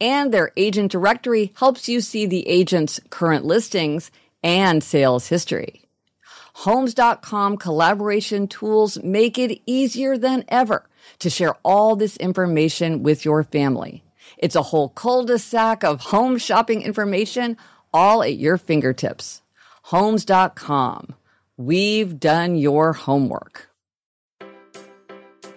and their agent directory helps you see the agent's current listings and sales history. Homes.com collaboration tools make it easier than ever to share all this information with your family. It's a whole cul-de-sac of home shopping information all at your fingertips. Homes.com. We've done your homework.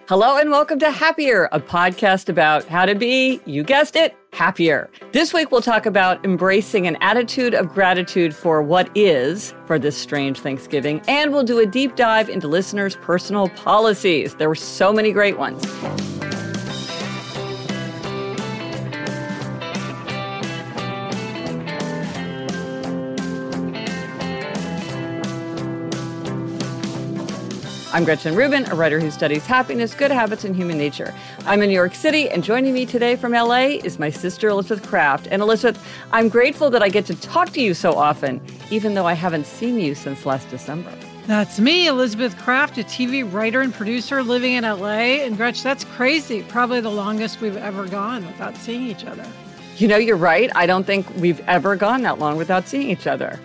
Hello and welcome to Happier, a podcast about how to be, you guessed it, happier. This week we'll talk about embracing an attitude of gratitude for what is for this strange Thanksgiving, and we'll do a deep dive into listeners' personal policies. There were so many great ones. I'm Gretchen Rubin, a writer who studies happiness, good habits, and human nature. I'm in New York City, and joining me today from LA is my sister Elizabeth Craft. And Elizabeth, I'm grateful that I get to talk to you so often, even though I haven't seen you since last December. That's me, Elizabeth Craft, a TV writer and producer living in LA. And Gretch, that's crazy. Probably the longest we've ever gone without seeing each other. You know, you're right. I don't think we've ever gone that long without seeing each other.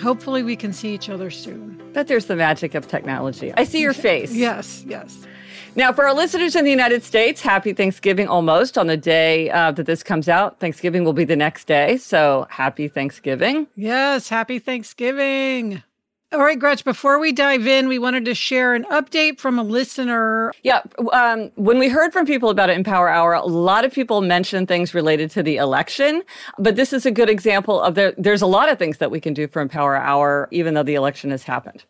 Hopefully, we can see each other soon. But there's the magic of technology. I see your face. Yes, yes. Now, for our listeners in the United States, happy Thanksgiving almost on the day uh, that this comes out. Thanksgiving will be the next day. So happy Thanksgiving. Yes, happy Thanksgiving. All right, Gretch, before we dive in, we wanted to share an update from a listener. Yeah. Um, when we heard from people about Empower Hour, a lot of people mentioned things related to the election, but this is a good example of there, there's a lot of things that we can do for Empower Hour, even though the election has happened.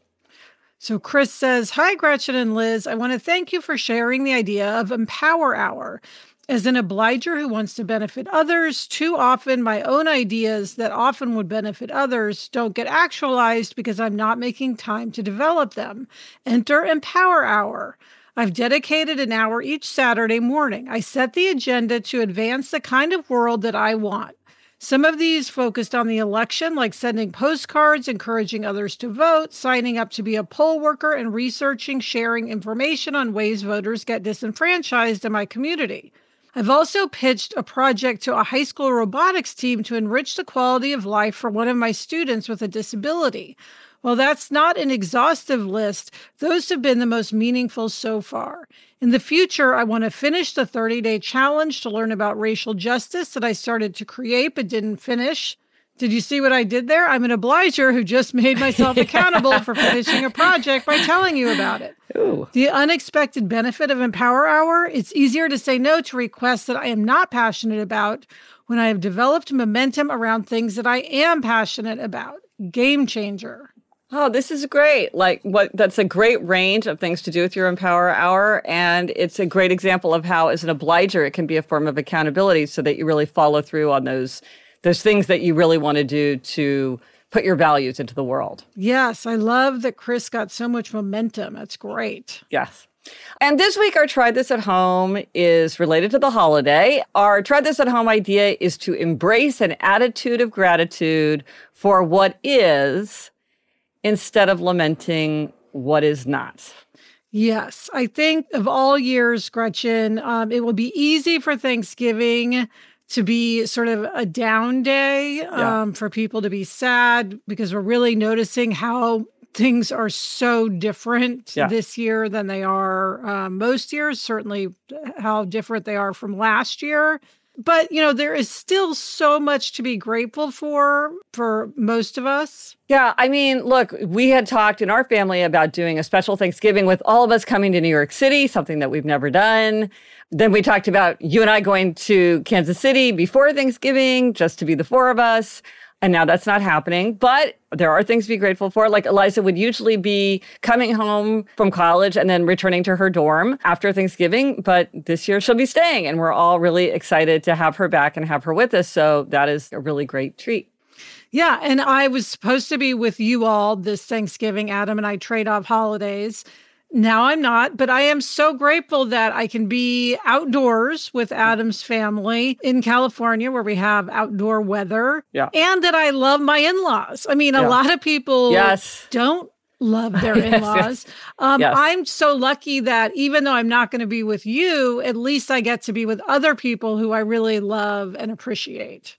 So Chris says, Hi, Gretchen and Liz. I want to thank you for sharing the idea of Empower Hour. As an obliger who wants to benefit others, too often my own ideas that often would benefit others don't get actualized because I'm not making time to develop them. Enter Empower Hour. I've dedicated an hour each Saturday morning. I set the agenda to advance the kind of world that I want. Some of these focused on the election, like sending postcards, encouraging others to vote, signing up to be a poll worker, and researching, sharing information on ways voters get disenfranchised in my community. I've also pitched a project to a high school robotics team to enrich the quality of life for one of my students with a disability. While that's not an exhaustive list, those have been the most meaningful so far. In the future, I want to finish the 30 day challenge to learn about racial justice that I started to create but didn't finish. Did you see what I did there? I'm an obliger who just made myself accountable for finishing a project by telling you about it. Ooh. The unexpected benefit of Empower Hour it's easier to say no to requests that I am not passionate about when I have developed momentum around things that I am passionate about. Game changer. Oh, this is great. Like what that's a great range of things to do with your Empower Hour. And it's a great example of how, as an obliger, it can be a form of accountability so that you really follow through on those those things that you really want to do to put your values into the world. Yes, I love that Chris got so much momentum. That's great. Yes. And this week, our Try This at Home is related to the holiday. Our Try This at Home idea is to embrace an attitude of gratitude for what is instead of lamenting what is not. Yes, I think of all years, Gretchen, um, it will be easy for Thanksgiving to be sort of a down day Yeah. um, for people to be sad because we're really noticing how things are so different Yeah. this year than they are uh, most years, certainly how different they are from last year. But, you know, there is still so much to be grateful for for most of us. Yeah, I mean, look, we had talked in our family about doing a special Thanksgiving with all of us coming to New York City, something that we've never done. Then we talked about you and I going to Kansas City before Thanksgiving just to be the four of us. And now that's not happening, but there are things to be grateful for. Like Eliza would usually be coming home from college and then returning to her dorm after Thanksgiving. But this year she'll be staying, and we're all really excited to have her back and have her with us. So that is a really great treat. Yeah, and I was supposed to be with you all this Thanksgiving. Adam and I trade off holidays. Now I'm not, but I am so grateful that I can be outdoors with Adam's family in California where we have outdoor weather. Yeah. And that I love my in laws. I mean, a lot of people Yes. don't love their Yes, in laws. Um, Yes. I'm so lucky that even though I'm not going to be with you, at least I get to be with other people who I really love and appreciate.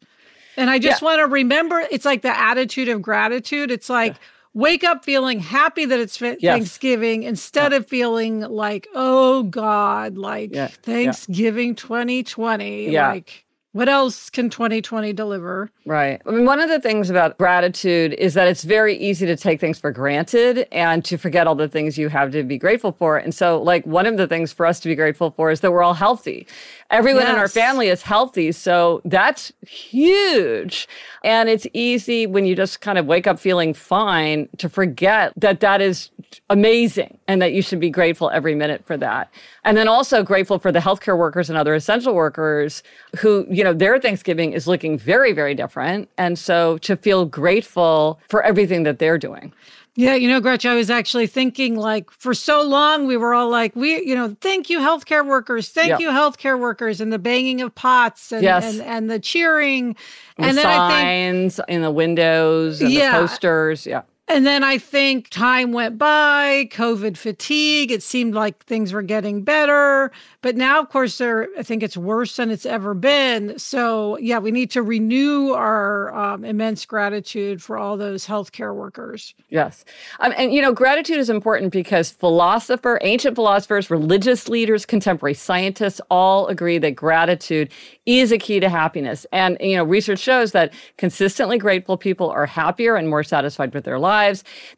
And I just want to remember it's like the attitude of gratitude. It's like, wake up feeling happy that it's fa- Yes. Thanksgiving instead of feeling like, oh God, like Yeah, yeah. Thanksgiving 2020. Yeah. Like, what else can 2020 deliver? Right. I mean, one of the things about gratitude is that it's very easy to take things for granted and to forget all the things you have to be grateful for. And so, like, one of the things for us to be grateful for is that we're all healthy. Everyone in our family is healthy. So that's huge. And it's easy when you just kind of wake up feeling fine to forget that that is amazing and that you should be grateful every minute for that. And then also grateful for the healthcare workers and other essential workers who, you know, their Thanksgiving is looking very, very different. And so to feel grateful for everything that they're doing. Yeah, you know, Gretchen, I was actually thinking like for so long we were all like, we, you know, thank you, healthcare workers, thank Yeah. you, healthcare workers, and the banging of pots and Yes. and, and the cheering. And, And the then I think signs in the windows and Yeah. the posters. Yeah. And then I think time went by, COVID fatigue. It seemed like things were getting better. But now, of course, there, I think it's worse than it's ever been. So, yeah, we need to renew our um, immense gratitude for all those healthcare workers. Yes. Um, and, you know, gratitude is important because philosopher, ancient philosophers, religious leaders, contemporary scientists all agree that gratitude is a key to happiness. And, you know, research shows that consistently grateful people are happier and more satisfied with their lives.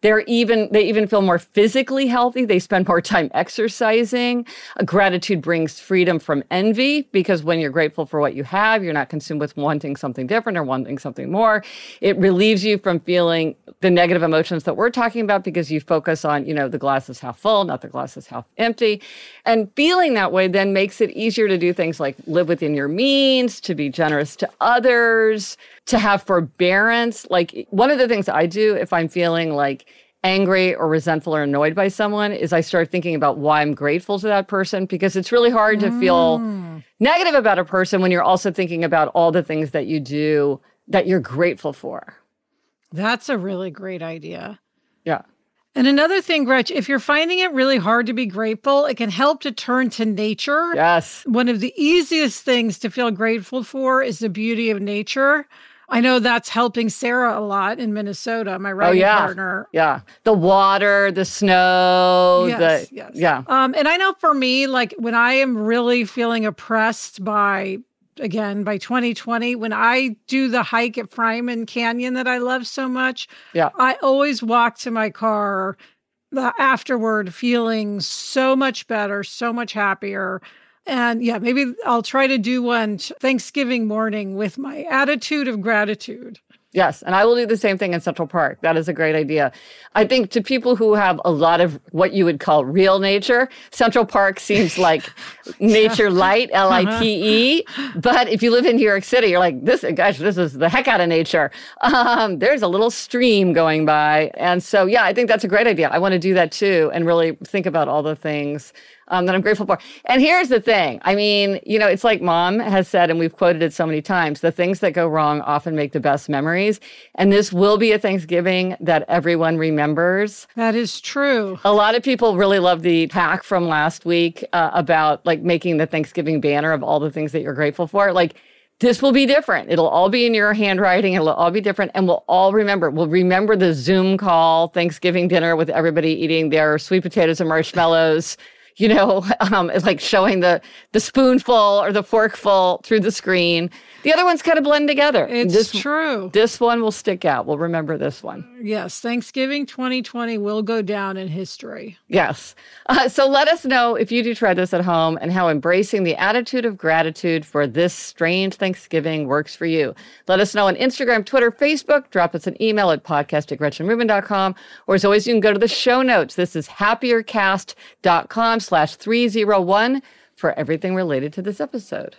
They're even, they even feel more physically healthy. They spend more time exercising. Gratitude brings freedom from envy because when you're grateful for what you have, you're not consumed with wanting something different or wanting something more. It relieves you from feeling the negative emotions that we're talking about because you focus on, you know, the glass is half full, not the glass is half empty. And feeling that way then makes it easier to do things like live within your means, to be generous to others, to have forbearance. Like one of the things I do if I'm feeling like angry or resentful or annoyed by someone is I start thinking about why I'm grateful to that person because it's really hard to feel mm. negative about a person when you're also thinking about all the things that you do that you're grateful for. That's a really great idea. Yeah. And another thing, Gretch, if you're finding it really hard to be grateful, it can help to turn to nature. Yes. One of the easiest things to feel grateful for is the beauty of nature. I know that's helping Sarah a lot in Minnesota, my writing Oh, yeah. partner. Yeah. The water, the snow, Yes, the yes. yeah. Um, and I know for me, like when I am really feeling oppressed by, again, by 2020, when I do the hike at Fryman Canyon that I love so much, Yeah. I always walk to my car the afterward feeling so much better, so much happier. And yeah, maybe I'll try to do one Thanksgiving morning with my attitude of gratitude. Yes, and I will do the same thing in Central Park. That is a great idea. I think to people who have a lot of what you would call real nature, Central Park seems like nature light, L I T E. But if you live in New York City, you're like, this, gosh, this is the heck out of nature. Um, there's a little stream going by. And so, yeah, I think that's a great idea. I want to do that too and really think about all the things um, that I'm grateful for. And here's the thing I mean, you know, it's like mom has said, and we've quoted it so many times the things that go wrong often make the best memories. And this will be a Thanksgiving that everyone remembers. That is true. A lot of people really love the hack from last week uh, about like making the Thanksgiving banner of all the things that you're grateful for. Like, this will be different. It'll all be in your handwriting. It'll all be different. And we'll all remember. We'll remember the Zoom call, Thanksgiving dinner with everybody eating their sweet potatoes and marshmallows you know, um, like showing the the spoonful or the forkful through the screen. The other ones kind of blend together. It's this, true. This one will stick out. We'll remember this one. Yes, Thanksgiving 2020 will go down in history. Yes. Uh, so let us know if you do try this at home and how embracing the attitude of gratitude for this strange Thanksgiving works for you. Let us know on Instagram, Twitter, Facebook. Drop us an email at podcast at gretchenrubin.com. Or as always, you can go to the show notes. This is happiercast.com slash 301 for everything related to this episode.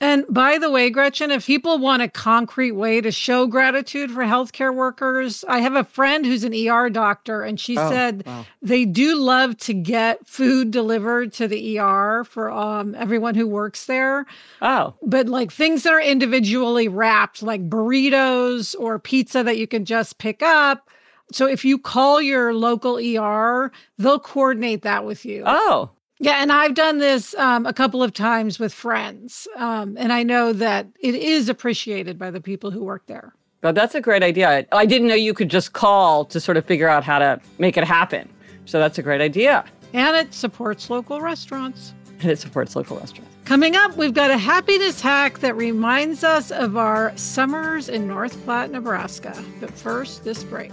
And by the way, Gretchen, if people want a concrete way to show gratitude for healthcare workers, I have a friend who's an ER doctor, and she oh, said wow. they do love to get food delivered to the ER for um, everyone who works there. Oh. But like things that are individually wrapped, like burritos or pizza that you can just pick up. So if you call your local ER, they'll coordinate that with you. Oh. Yeah, and I've done this um, a couple of times with friends, um, and I know that it is appreciated by the people who work there. But that's a great idea. I didn't know you could just call to sort of figure out how to make it happen. So that's a great idea. And it supports local restaurants. And it supports local restaurants. Coming up, we've got a happiness hack that reminds us of our summers in North Platte, Nebraska. But first, this break.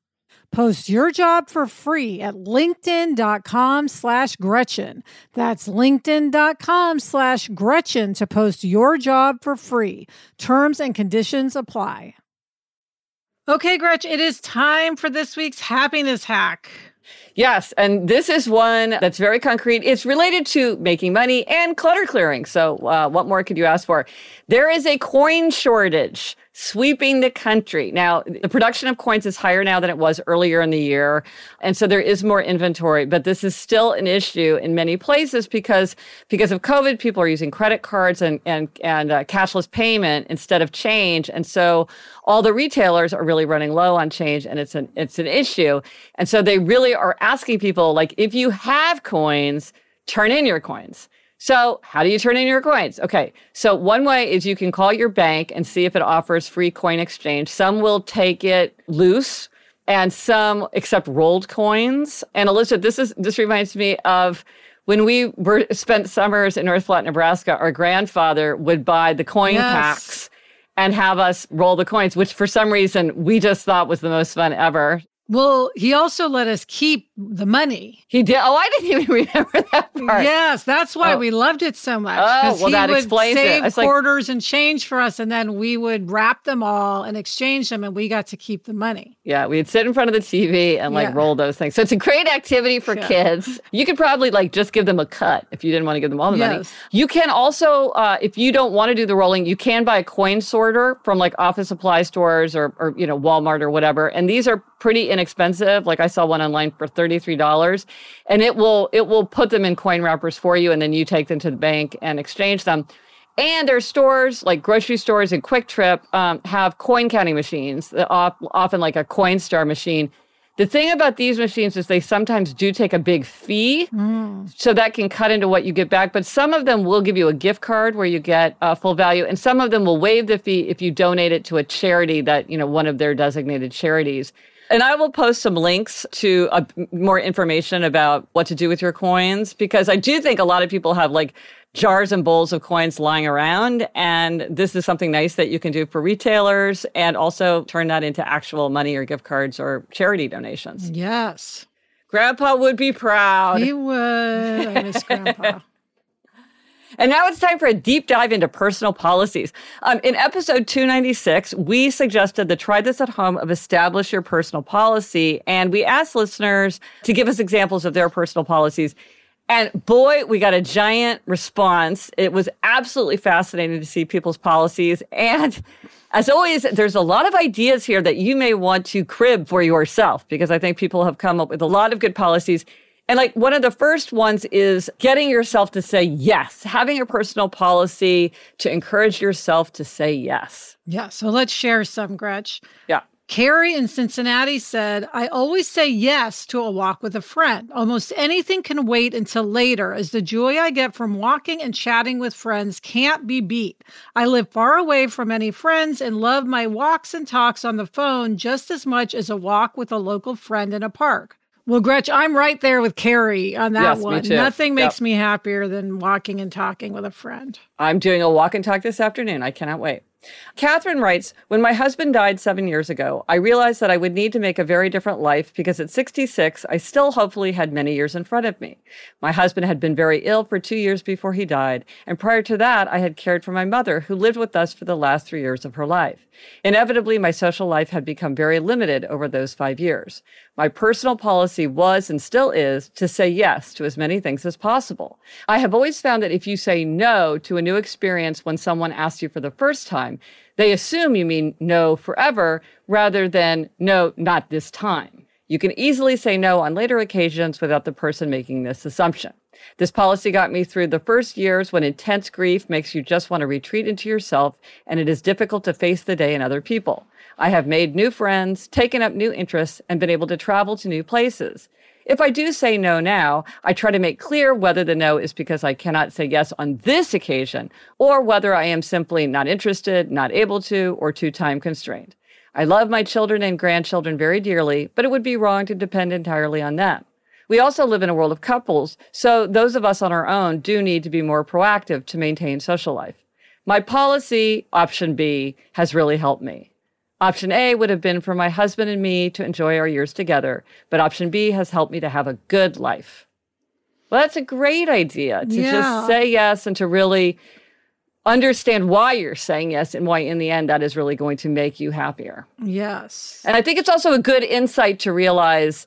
Post your job for free at linkedin.com slash Gretchen. That's linkedin.com slash Gretchen to post your job for free. Terms and conditions apply. Okay, Gretchen, it is time for this week's happiness hack. Yes, and this is one that's very concrete. It's related to making money and clutter clearing. So, uh, what more could you ask for? There is a coin shortage sweeping the country. Now, the production of coins is higher now than it was earlier in the year. And so there is more inventory, but this is still an issue in many places because, because of COVID, people are using credit cards and, and, and uh, cashless payment instead of change. And so all the retailers are really running low on change and it's an, it's an issue. And so they really are asking people, like, if you have coins, turn in your coins. So, how do you turn in your coins? Okay. So, one way is you can call your bank and see if it offers free coin exchange. Some will take it loose and some accept rolled coins. And Elizabeth, this is this reminds me of when we were spent summers in North Platte, Nebraska, our grandfather would buy the coin yes. packs and have us roll the coins, which for some reason we just thought was the most fun ever. Well, he also let us keep the money. He did. Oh, I didn't even remember that part. Yes, that's why oh. we loved it so much. Oh, well, he that would explains save it. Quarters like, and change for us, and then we would wrap them all and exchange them, and we got to keep the money. Yeah, we'd sit in front of the TV and like yeah. roll those things. So it's a great activity for yeah. kids. You could probably like just give them a cut if you didn't want to give them all the yes. money. You can also, uh, if you don't want to do the rolling, you can buy a coin sorter from like office supply stores or, or you know Walmart or whatever, and these are pretty inexpensive. Like I saw one online for $33 and it will it will put them in coin wrappers for you and then you take them to the bank and exchange them. And there's stores like grocery stores and QuikTrip um, have coin counting machines, that often like a Coinstar machine. The thing about these machines is they sometimes do take a big fee, mm. so that can cut into what you get back. But some of them will give you a gift card where you get uh, full value, and some of them will waive the fee if you donate it to a charity that you know one of their designated charities. And I will post some links to uh, more information about what to do with your coins because I do think a lot of people have like jars and bowls of coins lying around. And this is something nice that you can do for retailers and also turn that into actual money or gift cards or charity donations. Yes. Grandpa would be proud. He would. I miss Grandpa. And now it's time for a deep dive into personal policies. Um, in episode 296, we suggested the try this at home of establish your personal policy. And we asked listeners to give us examples of their personal policies. And boy, we got a giant response. It was absolutely fascinating to see people's policies. And as always, there's a lot of ideas here that you may want to crib for yourself because I think people have come up with a lot of good policies. And like one of the first ones is getting yourself to say yes, having a personal policy to encourage yourself to say yes. Yeah. So let's share some, Gretch. Yeah. Carrie in Cincinnati said, I always say yes to a walk with a friend. Almost anything can wait until later, as the joy I get from walking and chatting with friends can't be beat. I live far away from any friends and love my walks and talks on the phone just as much as a walk with a local friend in a park. Well, Gretch, I'm right there with Carrie on that yes, one. Nothing makes yep. me happier than walking and talking with a friend. I'm doing a walk and talk this afternoon. I cannot wait. Catherine writes When my husband died seven years ago, I realized that I would need to make a very different life because at 66, I still hopefully had many years in front of me. My husband had been very ill for two years before he died, and prior to that, I had cared for my mother, who lived with us for the last three years of her life. Inevitably, my social life had become very limited over those five years. My personal policy was and still is to say yes to as many things as possible. I have always found that if you say no to a new experience when someone asks you for the first time, they assume you mean no forever rather than no, not this time. You can easily say no on later occasions without the person making this assumption. This policy got me through the first years when intense grief makes you just want to retreat into yourself and it is difficult to face the day and other people. I have made new friends, taken up new interests, and been able to travel to new places. If I do say no now, I try to make clear whether the no is because I cannot say yes on this occasion or whether I am simply not interested, not able to, or too time constrained. I love my children and grandchildren very dearly, but it would be wrong to depend entirely on them. We also live in a world of couples, so those of us on our own do need to be more proactive to maintain social life. My policy, option B, has really helped me. Option A would have been for my husband and me to enjoy our years together, but option B has helped me to have a good life. Well, that's a great idea to yeah. just say yes and to really understand why you're saying yes and why in the end that is really going to make you happier. Yes. And I think it's also a good insight to realize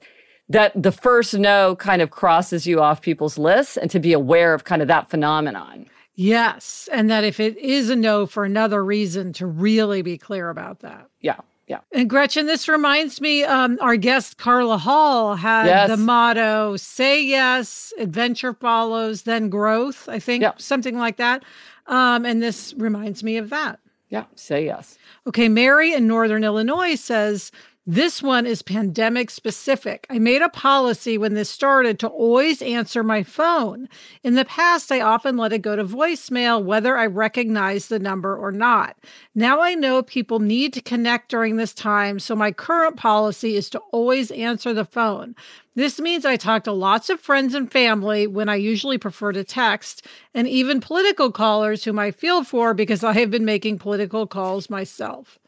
that the first no kind of crosses you off people's lists and to be aware of kind of that phenomenon. Yes. And that if it is a no for another reason, to really be clear about that. Yeah. Yeah. And Gretchen, this reminds me, um, our guest Carla Hall had yes. the motto say yes, adventure follows, then growth, I think, yeah. something like that. Um, and this reminds me of that. Yeah, say yes. Okay, Mary in Northern Illinois says, This one is pandemic specific. I made a policy when this started to always answer my phone. In the past, I often let it go to voicemail, whether I recognize the number or not. Now I know people need to connect during this time, so my current policy is to always answer the phone. This means I talk to lots of friends and family when I usually prefer to text, and even political callers whom I feel for because I have been making political calls myself.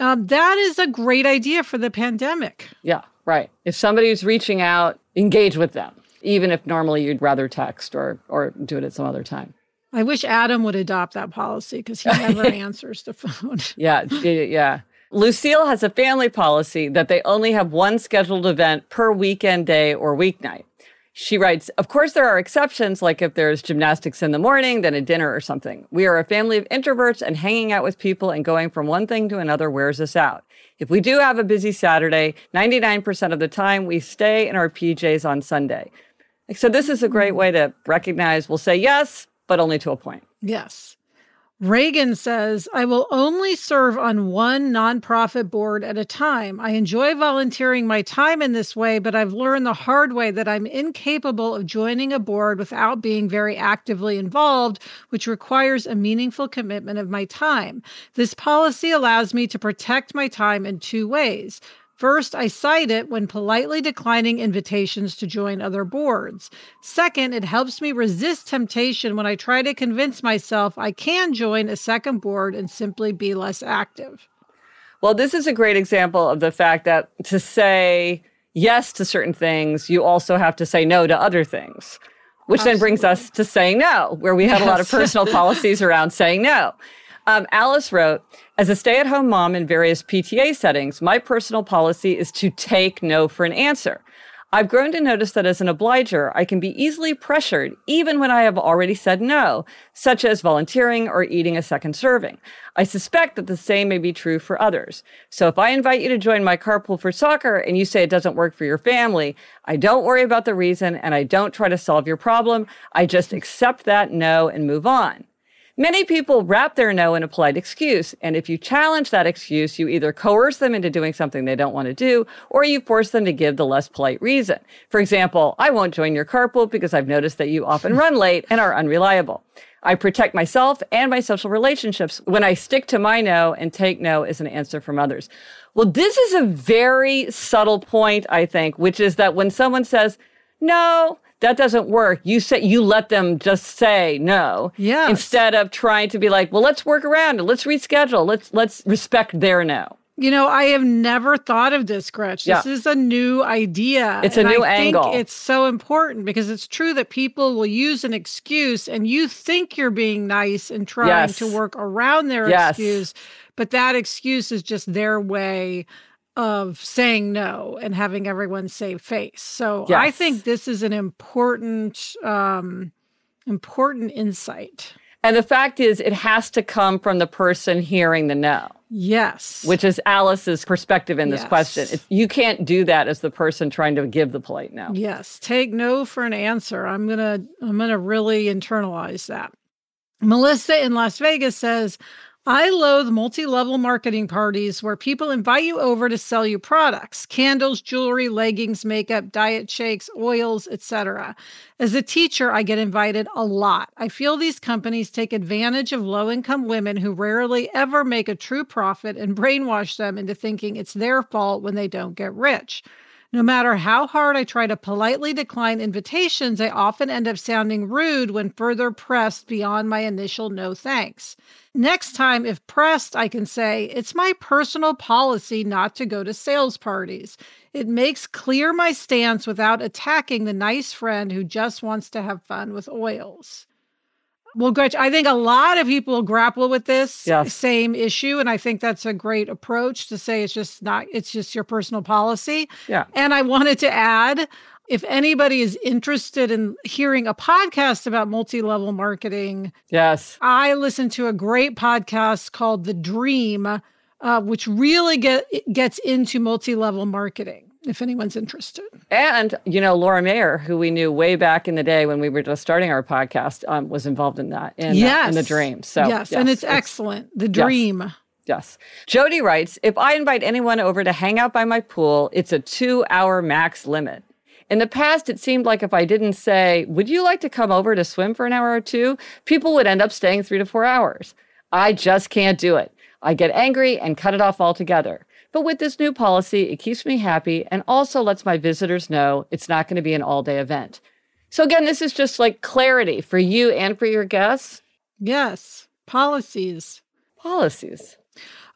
Um, that is a great idea for the pandemic. Yeah, right. If somebody's reaching out, engage with them, even if normally you'd rather text or or do it at some other time. I wish Adam would adopt that policy because he never answers the phone. Yeah, yeah. Lucille has a family policy that they only have one scheduled event per weekend day or weeknight. She writes, Of course, there are exceptions, like if there's gymnastics in the morning, then a dinner or something. We are a family of introverts, and hanging out with people and going from one thing to another wears us out. If we do have a busy Saturday, 99% of the time we stay in our PJs on Sunday. So, this is a great hmm. way to recognize we'll say yes, but only to a point. Yes. Reagan says, I will only serve on one nonprofit board at a time. I enjoy volunteering my time in this way, but I've learned the hard way that I'm incapable of joining a board without being very actively involved, which requires a meaningful commitment of my time. This policy allows me to protect my time in two ways. First, I cite it when politely declining invitations to join other boards. Second, it helps me resist temptation when I try to convince myself I can join a second board and simply be less active. Well, this is a great example of the fact that to say yes to certain things, you also have to say no to other things, which Absolutely. then brings us to saying no, where we have yes. a lot of personal policies around saying no. Um, Alice wrote, as a stay at home mom in various PTA settings, my personal policy is to take no for an answer. I've grown to notice that as an obliger, I can be easily pressured even when I have already said no, such as volunteering or eating a second serving. I suspect that the same may be true for others. So if I invite you to join my carpool for soccer and you say it doesn't work for your family, I don't worry about the reason and I don't try to solve your problem. I just accept that no and move on. Many people wrap their no in a polite excuse. And if you challenge that excuse, you either coerce them into doing something they don't want to do, or you force them to give the less polite reason. For example, I won't join your carpool because I've noticed that you often run late and are unreliable. I protect myself and my social relationships when I stick to my no and take no as an answer from others. Well, this is a very subtle point, I think, which is that when someone says, no, that doesn't work. You say you let them just say no. Yeah. Instead of trying to be like, well, let's work around it. Let's reschedule. Let's let's respect their no. You know, I have never thought of this, Gretch. This yeah. is a new idea. It's a new I angle. Think it's so important because it's true that people will use an excuse and you think you're being nice and trying yes. to work around their yes. excuse, but that excuse is just their way of saying no and having everyone save face. So yes. I think this is an important um important insight. And the fact is it has to come from the person hearing the no. Yes. Which is Alice's perspective in this yes. question. You can't do that as the person trying to give the polite no. Yes. Take no for an answer. I'm going to I'm going to really internalize that. Melissa in Las Vegas says, I loathe multi level marketing parties where people invite you over to sell you products candles, jewelry, leggings, makeup, diet shakes, oils, etc. As a teacher, I get invited a lot. I feel these companies take advantage of low income women who rarely ever make a true profit and brainwash them into thinking it's their fault when they don't get rich. No matter how hard I try to politely decline invitations, I often end up sounding rude when further pressed beyond my initial no thanks. Next time, if pressed, I can say, It's my personal policy not to go to sales parties. It makes clear my stance without attacking the nice friend who just wants to have fun with oils. Well, Gretch, I think a lot of people grapple with this yes. same issue. And I think that's a great approach to say it's just not, it's just your personal policy. Yeah. And I wanted to add if anybody is interested in hearing a podcast about multi level marketing, yes, I listened to a great podcast called The Dream, uh, which really get, gets into multi level marketing if anyone's interested. And, you know, Laura Mayer, who we knew way back in the day when we were just starting our podcast, um, was involved in that, in, yes. Uh, in The Dream. So, yes, yes and it's, it's, excellent. The Dream. Yes. Yes. Jody writes If I invite anyone over to hang out by my pool, it's a two hour max limit. In the past, it seemed like if I didn't say, Would you like to come over to swim for an hour or two? people would end up staying three to four hours. I just can't do it. I get angry and cut it off altogether. But with this new policy, it keeps me happy and also lets my visitors know it's not going to be an all day event. So, again, this is just like clarity for you and for your guests. Yes, policies. Policies.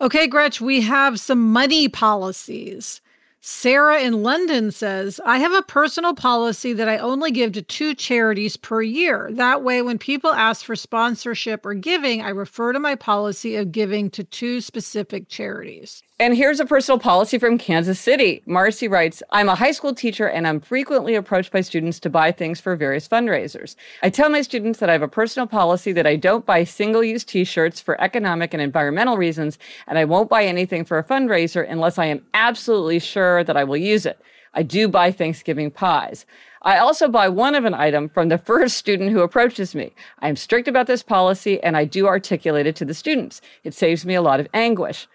Okay, Gretch, we have some money policies. Sarah in London says, I have a personal policy that I only give to two charities per year. That way, when people ask for sponsorship or giving, I refer to my policy of giving to two specific charities. And here's a personal policy from Kansas City. Marcy writes I'm a high school teacher and I'm frequently approached by students to buy things for various fundraisers. I tell my students that I have a personal policy that I don't buy single use t shirts for economic and environmental reasons, and I won't buy anything for a fundraiser unless I am absolutely sure that I will use it. I do buy Thanksgiving pies. I also buy one of an item from the first student who approaches me. I am strict about this policy and I do articulate it to the students. It saves me a lot of anguish.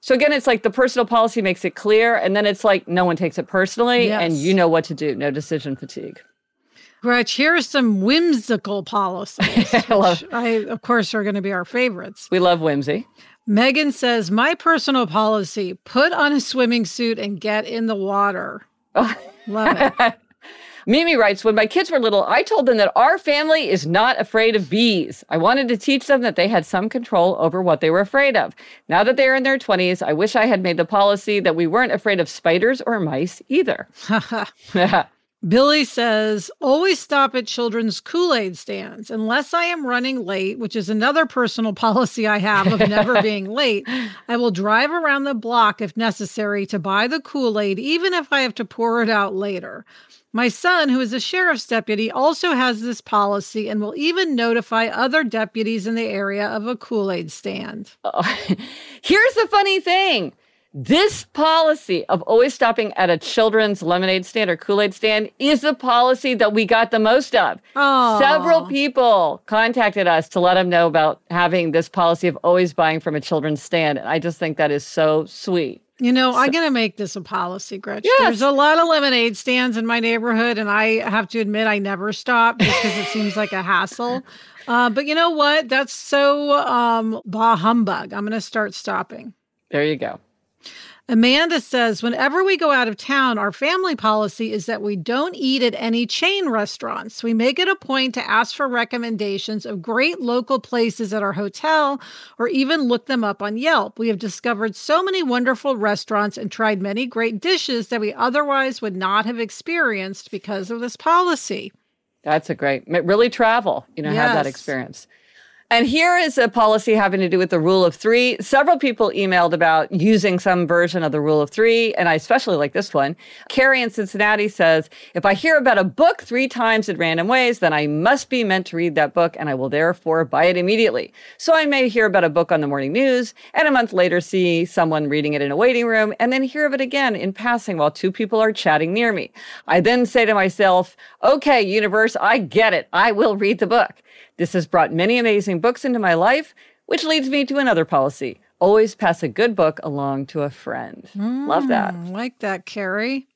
So again, it's like the personal policy makes it clear, and then it's like no one takes it personally, yes. and you know what to do. No decision fatigue. Gretch, here's some whimsical policies. I, I, of course, are going to be our favorites. We love whimsy. Megan says, My personal policy put on a swimming suit and get in the water. love it. Mimi writes, when my kids were little, I told them that our family is not afraid of bees. I wanted to teach them that they had some control over what they were afraid of. Now that they're in their 20s, I wish I had made the policy that we weren't afraid of spiders or mice either. Billy says, always stop at children's Kool Aid stands. Unless I am running late, which is another personal policy I have of never being late, I will drive around the block if necessary to buy the Kool Aid, even if I have to pour it out later. My son, who is a sheriff's deputy, also has this policy and will even notify other deputies in the area of a Kool Aid stand. Oh, here's the funny thing this policy of always stopping at a children's lemonade stand or Kool Aid stand is the policy that we got the most of. Aww. Several people contacted us to let them know about having this policy of always buying from a children's stand. And I just think that is so sweet. You know, so, I'm going to make this a policy, Gretchen. Yes. There's a lot of lemonade stands in my neighborhood, and I have to admit, I never stop because it seems like a hassle. Uh, but you know what? That's so um, bah humbug. I'm going to start stopping. There you go. Amanda says, whenever we go out of town, our family policy is that we don't eat at any chain restaurants. We make it a point to ask for recommendations of great local places at our hotel or even look them up on Yelp. We have discovered so many wonderful restaurants and tried many great dishes that we otherwise would not have experienced because of this policy. That's a great, really travel, you know, yes. have that experience. And here is a policy having to do with the rule of three. Several people emailed about using some version of the rule of three, and I especially like this one. Carrie in Cincinnati says, If I hear about a book three times in random ways, then I must be meant to read that book, and I will therefore buy it immediately. So I may hear about a book on the morning news, and a month later see someone reading it in a waiting room, and then hear of it again in passing while two people are chatting near me. I then say to myself, Okay, universe, I get it. I will read the book. This has brought many amazing books into my life, which leads me to another policy. Always pass a good book along to a friend. Mm, Love that. Like that, Carrie.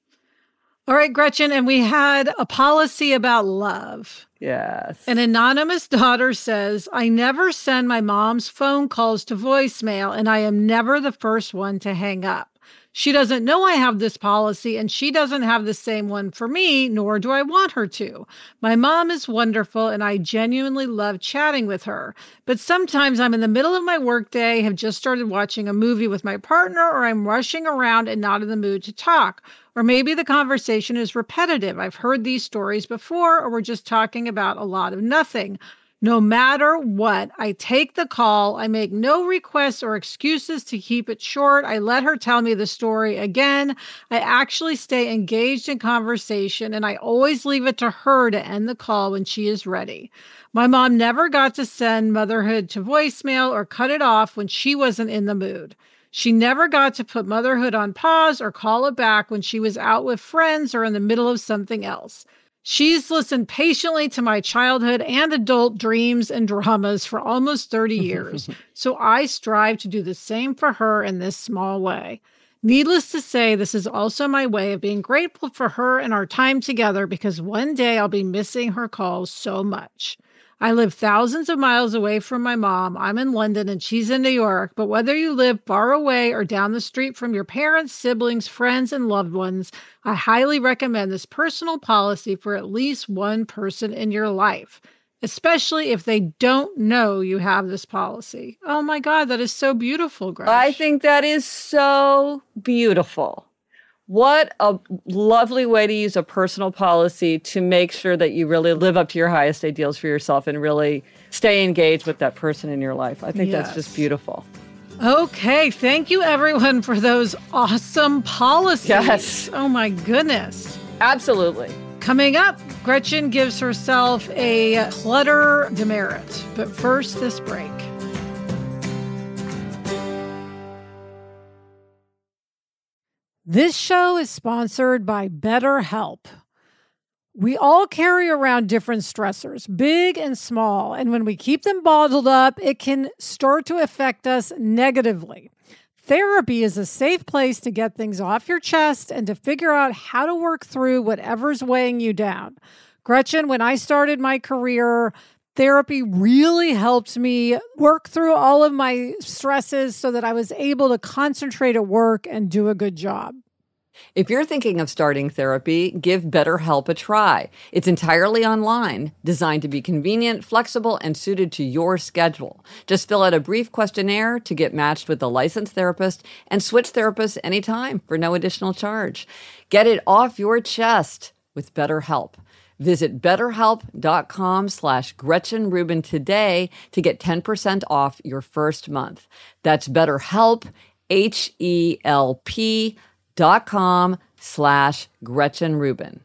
All right, Gretchen, and we had a policy about love. Yes. An anonymous daughter says, I never send my mom's phone calls to voicemail, and I am never the first one to hang up. She doesn't know I have this policy, and she doesn't have the same one for me, nor do I want her to. My mom is wonderful, and I genuinely love chatting with her. But sometimes I'm in the middle of my workday, have just started watching a movie with my partner, or I'm rushing around and not in the mood to talk. Or maybe the conversation is repetitive. I've heard these stories before, or we're just talking about a lot of nothing. No matter what, I take the call. I make no requests or excuses to keep it short. I let her tell me the story again. I actually stay engaged in conversation and I always leave it to her to end the call when she is ready. My mom never got to send motherhood to voicemail or cut it off when she wasn't in the mood. She never got to put motherhood on pause or call it back when she was out with friends or in the middle of something else. She's listened patiently to my childhood and adult dreams and dramas for almost 30 years. so I strive to do the same for her in this small way. Needless to say, this is also my way of being grateful for her and our time together because one day I'll be missing her calls so much. I live thousands of miles away from my mom. I'm in London and she's in New York. But whether you live far away or down the street from your parents, siblings, friends, and loved ones, I highly recommend this personal policy for at least one person in your life, especially if they don't know you have this policy. Oh my God, that is so beautiful, Gretch. I think that is so beautiful. What a lovely way to use a personal policy to make sure that you really live up to your highest ideals for yourself and really stay engaged with that person in your life. I think yes. that's just beautiful. Okay, thank you everyone for those awesome policies. Yes. Oh my goodness. Absolutely. Coming up, Gretchen gives herself a clutter demerit. But first, this break. This show is sponsored by BetterHelp. We all carry around different stressors, big and small, and when we keep them bottled up, it can start to affect us negatively. Therapy is a safe place to get things off your chest and to figure out how to work through whatever's weighing you down. Gretchen, when I started my career, therapy really helped me work through all of my stresses so that I was able to concentrate at work and do a good job. If you're thinking of starting therapy, give BetterHelp a try. It's entirely online, designed to be convenient, flexible, and suited to your schedule. Just fill out a brief questionnaire to get matched with a licensed therapist and switch therapists anytime for no additional charge. Get it off your chest with BetterHelp. Visit betterhelp.com slash Gretchen Rubin today to get 10% off your first month. That's BetterHelp, H-E-L-P dot com slash Gretchen Rubin.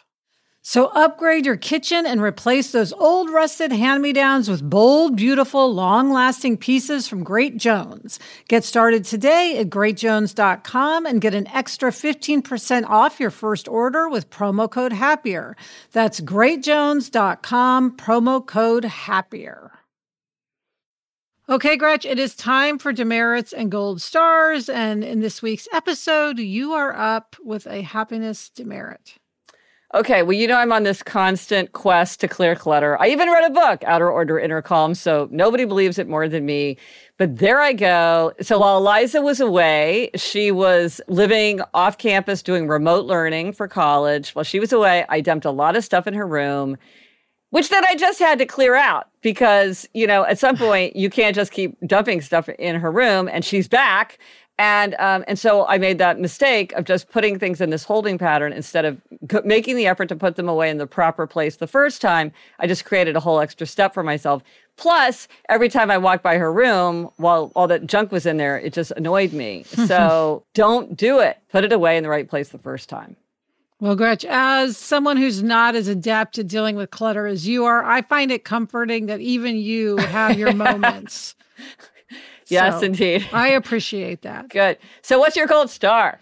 So upgrade your kitchen and replace those old rusted hand-me-downs with bold, beautiful, long-lasting pieces from Great Jones. Get started today at greatjones.com and get an extra 15% off your first order with promo code HAPPIER. That's greatjones.com, promo code HAPPIER. Okay, Gretch, it is time for demerits and gold stars. And in this week's episode, you are up with a happiness demerit. Okay, well, you know, I'm on this constant quest to clear clutter. I even read a book, Outer Order, Inner Calm, so nobody believes it more than me. But there I go. So while Eliza was away, she was living off campus doing remote learning for college. While she was away, I dumped a lot of stuff in her room, which then I just had to clear out because, you know, at some point you can't just keep dumping stuff in her room and she's back and um, and so I made that mistake of just putting things in this holding pattern instead of making the effort to put them away in the proper place the first time. I just created a whole extra step for myself. Plus, every time I walked by her room while all that junk was in there, it just annoyed me. So don't do it. Put it away in the right place the first time. Well, Gretch, as someone who's not as adept at dealing with clutter as you are, I find it comforting that even you have your moments. Yes, so indeed. I appreciate that. Good. So, what's your gold star?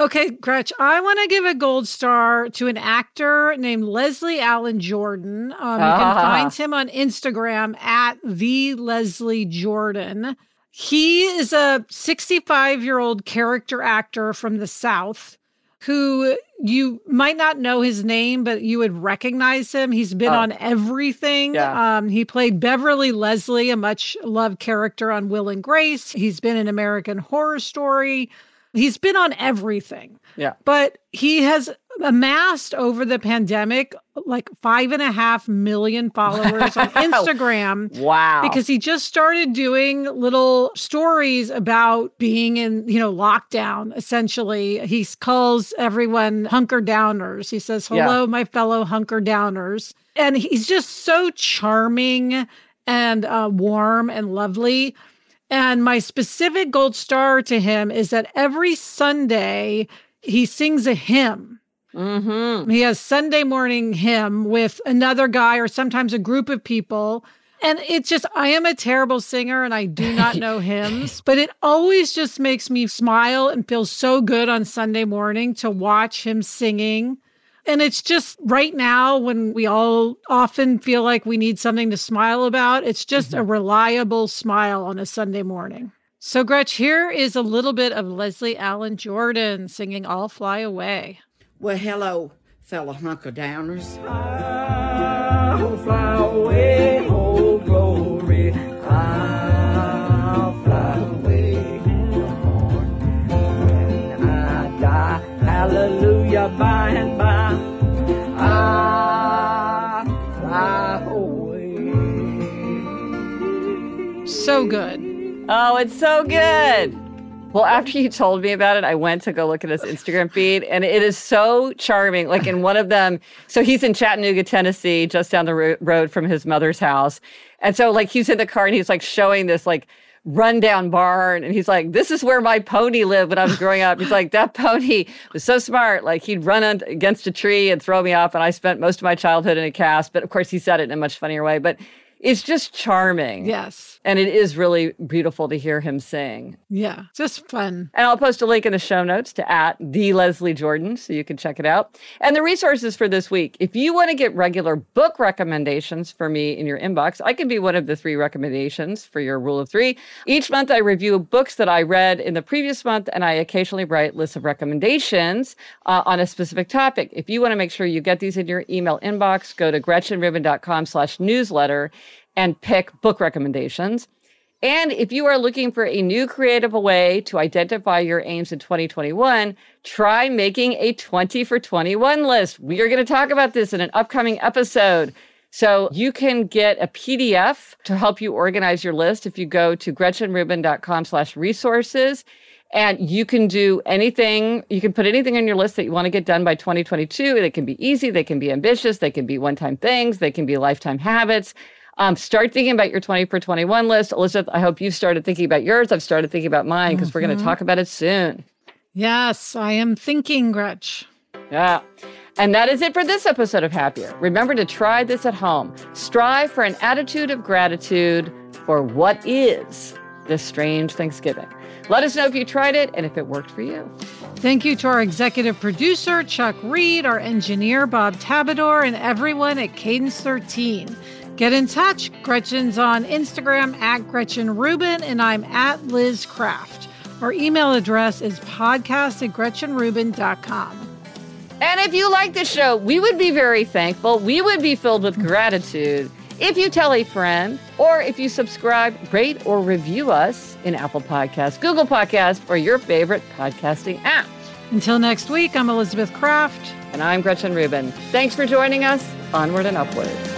Okay, Gretch, I want to give a gold star to an actor named Leslie Allen Jordan. Um, you can ah. find him on Instagram at the Leslie Jordan. He is a 65 year old character actor from the South who you might not know his name, but you would recognize him. He's been oh. on everything. Yeah. Um, he played Beverly Leslie, a much loved character on Will and Grace. He's been in American Horror Story. He's been on everything. Yeah. But he has amassed over the pandemic like five and a half million followers on Instagram. Wow. Because he just started doing little stories about being in, you know, lockdown, essentially. He calls everyone hunker downers. He says, Hello, yeah. my fellow hunker downers. And he's just so charming and uh, warm and lovely. And my specific gold star to him is that every Sunday he sings a hymn. Mm-hmm. He has Sunday morning hymn with another guy or sometimes a group of people. And it's just, I am a terrible singer and I do not know hymns, but it always just makes me smile and feel so good on Sunday morning to watch him singing. And it's just right now when we all often feel like we need something to smile about, it's just mm-hmm. a reliable smile on a Sunday morning. So, Gretch, here is a little bit of Leslie Allen Jordan singing I'll Fly Away. Well, hello, fellow hunker downers. I'll fly away, oh glory. I'll fly away in the morning. When I die, hallelujah, by and by. I'll fly away. So good. Oh, it's so good. Well, after you told me about it, I went to go look at his Instagram feed, and it is so charming. Like in one of them, so he's in Chattanooga, Tennessee, just down the ro- road from his mother's house. And so, like, he's in the car and he's like showing this, like, rundown barn. And he's like, This is where my pony lived when I was growing up. He's like, That pony was so smart. Like, he'd run against a tree and throw me off. And I spent most of my childhood in a cast. But of course, he said it in a much funnier way. But it's just charming. Yes. And it is really beautiful to hear him sing. Yeah, just fun. And I'll post a link in the show notes to at the Leslie Jordan so you can check it out. And the resources for this week. If you want to get regular book recommendations for me in your inbox, I can be one of the three recommendations for your rule of three. Each month I review books that I read in the previous month, and I occasionally write lists of recommendations uh, on a specific topic. If you want to make sure you get these in your email inbox, go to gretchenrubin.com slash newsletter and pick book recommendations. And if you are looking for a new creative way to identify your aims in 2021, try making a 20 for 21 list. We are going to talk about this in an upcoming episode. So you can get a PDF to help you organize your list if you go to gretchenrubin.com slash resources. And you can do anything, you can put anything on your list that you want to get done by 2022. They can be easy, they can be ambitious, they can be one time things, they can be lifetime habits. Um, start thinking about your 20 for 21 list. Elizabeth, I hope you've started thinking about yours. I've started thinking about mine because mm-hmm. we're going to talk about it soon. Yes, I am thinking, Gretch. Yeah. And that is it for this episode of Happier. Remember to try this at home. Strive for an attitude of gratitude for what is this strange Thanksgiving. Let us know if you tried it and if it worked for you. Thank you to our executive producer, Chuck Reed, our engineer, Bob Tabidor, and everyone at Cadence 13. Get in touch. Gretchen's on Instagram at Gretchen Rubin, and I'm at Liz Craft. Our email address is podcast at GretchenRubin.com. And if you like the show, we would be very thankful. We would be filled with gratitude if you tell a friend or if you subscribe, rate, or review us in Apple Podcasts, Google Podcasts, or your favorite podcasting app. Until next week, I'm Elizabeth Craft. And I'm Gretchen Rubin. Thanks for joining us. Onward and upward.